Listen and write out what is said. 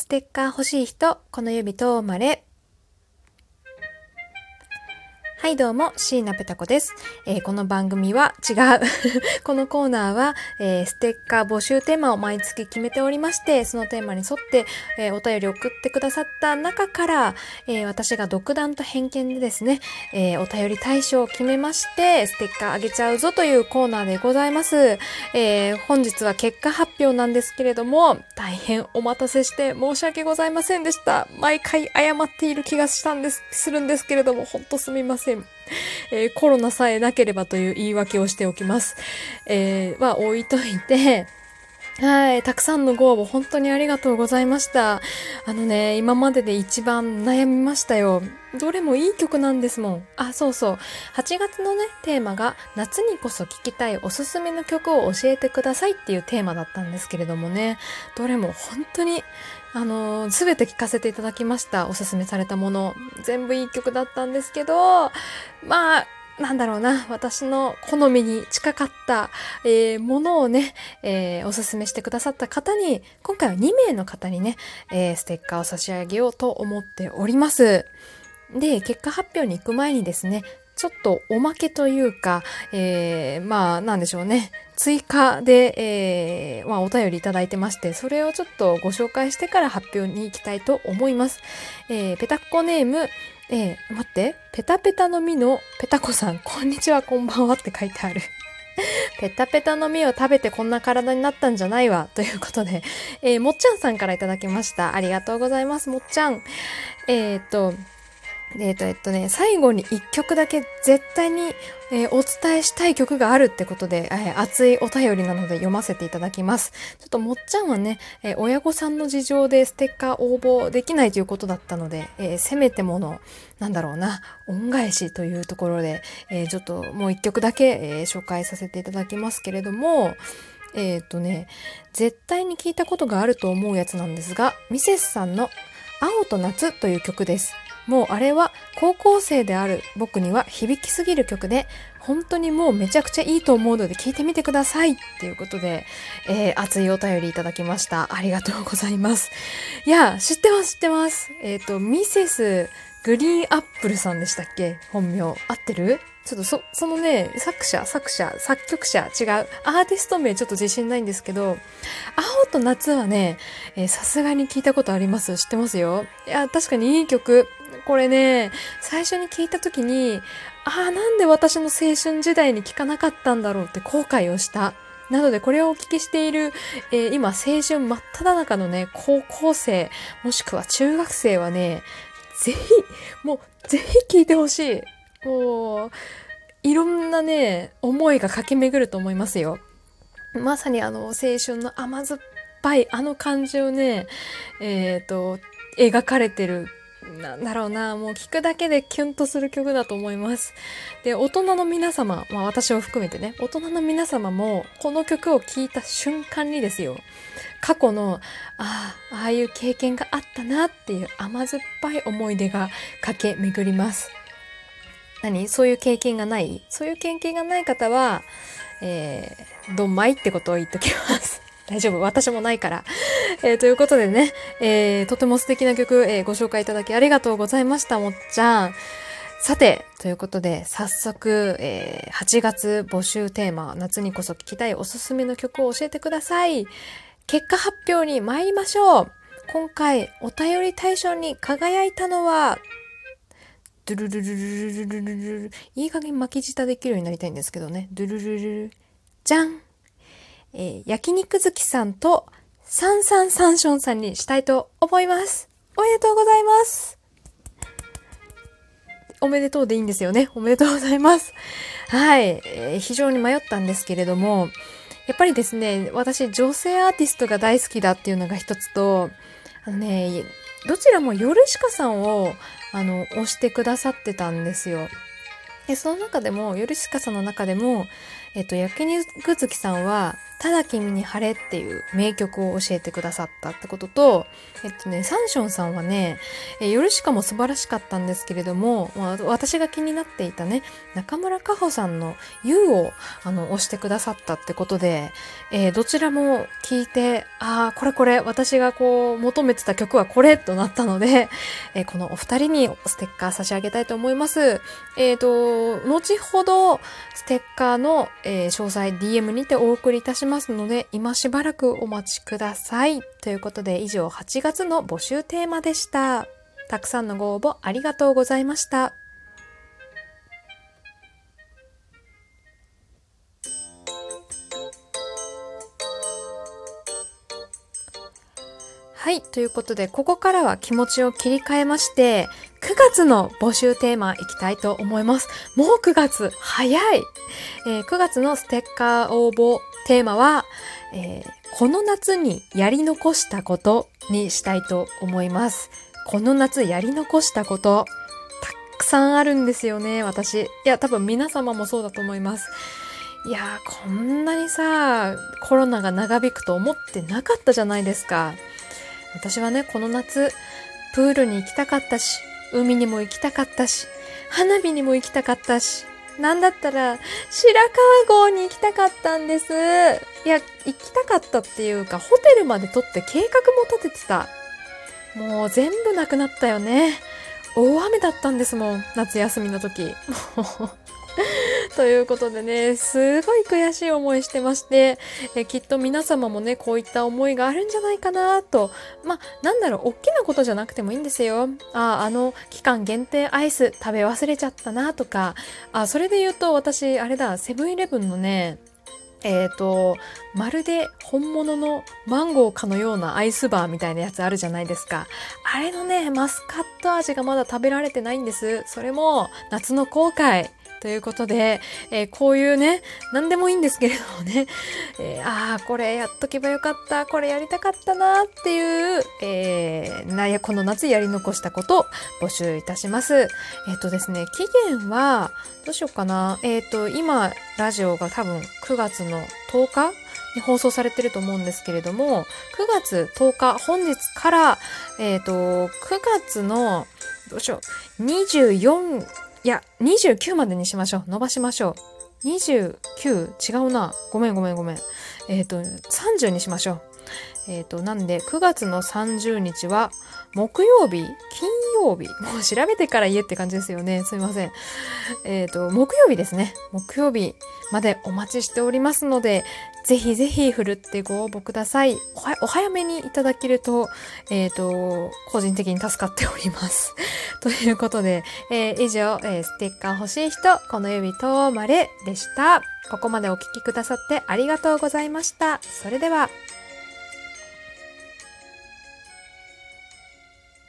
ステッカー欲しい人、この指と生まれ。はいどうも、椎名ペタ子です。えーこの番組は違う。このコーナーは、えーステッカー募集テーマを毎月決めておりまして、そのテーマに沿って、えーお便り送ってくださった中から、えー私が独断と偏見でですね、えーお便り対象を決めまして、ステッカーあげちゃうぞというコーナーでございます。えー本日は結果発表なんですけれども、大変お待たせして申し訳ございませんでした。毎回謝っている気がしたんです、するんですけれども、ほんとすみません。えーコロナさえなければという言い訳をしておきます。えー、は置いといて、はい。たくさんのご応募本当にありがとうございました。あのね、今までで一番悩みましたよ。どれもいい曲なんですもん。あ、そうそう。8月のね、テーマが夏にこそ聴きたいおすすめの曲を教えてくださいっていうテーマだったんですけれどもね、どれも本当にあのすべて聴かせていただきました。おすすめされたもの。全部いい曲だったんですけど、まあ、なんだろうな、私の好みに近かった、えーものをね、えーおすすめしてくださった方に、今回は2名の方にね、えーステッカーを差し上げようと思っております。で、結果発表に行く前にですね、ちょっとおまけというか、えーまあ、なんでしょうね。追加で、えーまあ、お便りいただいてまして、それをちょっとご紹介してから発表に行きたいと思います。えーペタッコネーム、えー待って、ペタペタの実のペタコさん、こんにちは、こんばんはって書いてある。ペタペタの実を食べてこんな体になったんじゃないわ。ということで、えーもっちゃんさんからいただきました。ありがとうございます、もっちゃん。えっ、と、えっ、と、えっとね、最後に一曲だけ絶対に、えーお伝えしたい曲があるってことで、えー熱いお便りなので読ませていただきます。ちょっともっちゃんはね、え親御さんの事情でステッカー応募できないということだったので、えせめてもの、なんだろうな、恩返しというところで、えちょっともう一曲だけ、え紹介させていただきますけれども、えっ、とね、絶対に聞いたことがあると思うやつなんですが、ミセスさんの青と夏という曲です。もうあれは高校生である僕には響きすぎる曲で、本当にもうめちゃくちゃいいと思うので聞いてみてくださいっていうことで、えー熱いお便りいただきました。ありがとうございます。いや、知ってます、知ってます。えっ、と、ミセスグリーンアップルさんでしたっけ？本名。合ってる？ちょっとそ、そのね、作者、作者、作曲者、違う。アーティスト名ちょっと自信ないんですけど、青と夏はね、さすがに聞いたことあります。知ってますよ？いや、確かにいい曲。これね、最初に聞いた時に、ああ、なんで私の青春時代に聞かなかったんだろうって後悔をした。なので、これをお聞きしている、えー今、青春真っ只中のね、高校生、もしくは中学生はね、ぜひ、もう、ぜひ聞いてほしい。もう、いろんなね、思いが駆け巡ると思いますよ。まさにあの、青春の甘酸っぱい、あの感じをね、えっ、と、描かれてる、なんだろうな、もう聞くだけでキュンとする曲だと思います。で、大人の皆様、まあ私を含めてね、大人の皆様も、この曲を聴いた瞬間にですよ、過去の、ああ、ああいう経験があったなっていう甘酸っぱい思い出が駆け巡ります。何？そういう経験がない？そういう経験がない方は、えー、どんまいってことを言っときます。大丈夫私もないから。えーということでね、えーとても素敵な曲、えーご紹介いただきありがとうございました、もっちゃん。さて、ということで、早速、えー8月募集テーマ、夏にこそ聴きたいおすすめの曲を教えてください。結果発表に参りましょう。今回、お便り大賞に輝いたのは、ドゥルルルルルルルルルルいい加減巻き舌できるようになりたいんですけどね。ドゥルルルルじゃんえー焼肉好きさんとサンサンサンションさんにしたいと思います。おめでとうございます。おめでとうでいいんですよね。おめでとうございます。はい、えー非常に迷ったんですけれども、やっぱりですね、私女性アーティストが大好きだっていうのが一つと、あのね、どちらもヨルシカさんを、あの、推してくださってたんですよ。で、その中でも、ヨルシカさんの中でも、えっと、焼肉好きさんは、ただ君に晴れっていう名曲を教えてくださったってことと、えっとね、サンションさんはね、えー、ヨルシカも素晴らしかったんですけれども、まあ、私が気になっていたね、中村佳穂さんの You をあの押してくださったってことで、えー、どちらも聞いて、ああ、これこれ、私がこう求めてた曲はこれとなったので、えー、このお二人にステッカー差し上げたいと思います。えっ、ー、と、後ほどステッカーの、えー、詳細 DM にてお送りいたしますますので、今しばらくお待ちください。ということで以上8月の募集テーマでした。たくさんのご応募ありがとうございました。はい。ということで、ここからは気持ちを切り替えまして、9月の募集テーマいきたいと思います。もう9月早い、えー、9月のステッカー応募テーマは、えー、この夏にやり残したことにしたいと思います。この夏やり残したこと、たくさんあるんですよね、私。いや、多分皆様もそうだと思います。いやー、こんなにさ、コロナが長引くと思ってなかったじゃないですか。私はね、この夏、プールに行きたかったし、海にも行きたかったし、花火にも行きたかったし、なんだったら、白川郷に行きたかったんです。いや、行きたかったっていうか、ホテルまで取って計画も立ててた。もう全部なくなったよね。大雨だったんですもん、夏休みの時。もうということでね、すごい悔しい思いしてまして、えきっと皆様もね、こういった思いがあるんじゃないかなと。まあ、なんだろう、大きなことじゃなくてもいいんですよ。あ、あの、期間限定アイス食べ忘れちゃったなとか、あ、それで言うと私、あれだ、セブンイレブンのね、えっ、ー、と、まるで本物のマンゴーかのようなアイスバーみたいなやつあるじゃないですか。あれのね、マスカット味がまだ食べられてないんです。それも夏の後悔。ということで、えー、こういうね、何でもいいんですけれどもね、えー、ああ、これやっとけばよかった、これやりたかったなっていう、えー、なや、この夏やり残したことを募集いたします。えっ、ー、とですね、期限は、どうしようかな。えっ、と、今、ラジオが多分9月の10日に放送されてると思うんですけれども、9月10日、本日から、えっ、と、9月の、どうしよう、24いや、29までにしましょう。伸ばしましょう。29? 違うな。ごめんごめんごめん。えっ、ー、と、30にしましょう。えっ、ー、と、なんで、9月の30日は、木曜日金曜日 もう調べてから言えって感じですよね。すいません。えっ、ー、と、木曜日ですね。木曜日までお待ちしておりますので、ぜひぜひ振るってご応募ください。お早めにいただけると、えっ、ー、と、個人的に助かっております。ということで、えー、以上、えー、ステッカー欲しい人、この指とまれでした。ここまでお聴きくださってありがとうございました。それでは、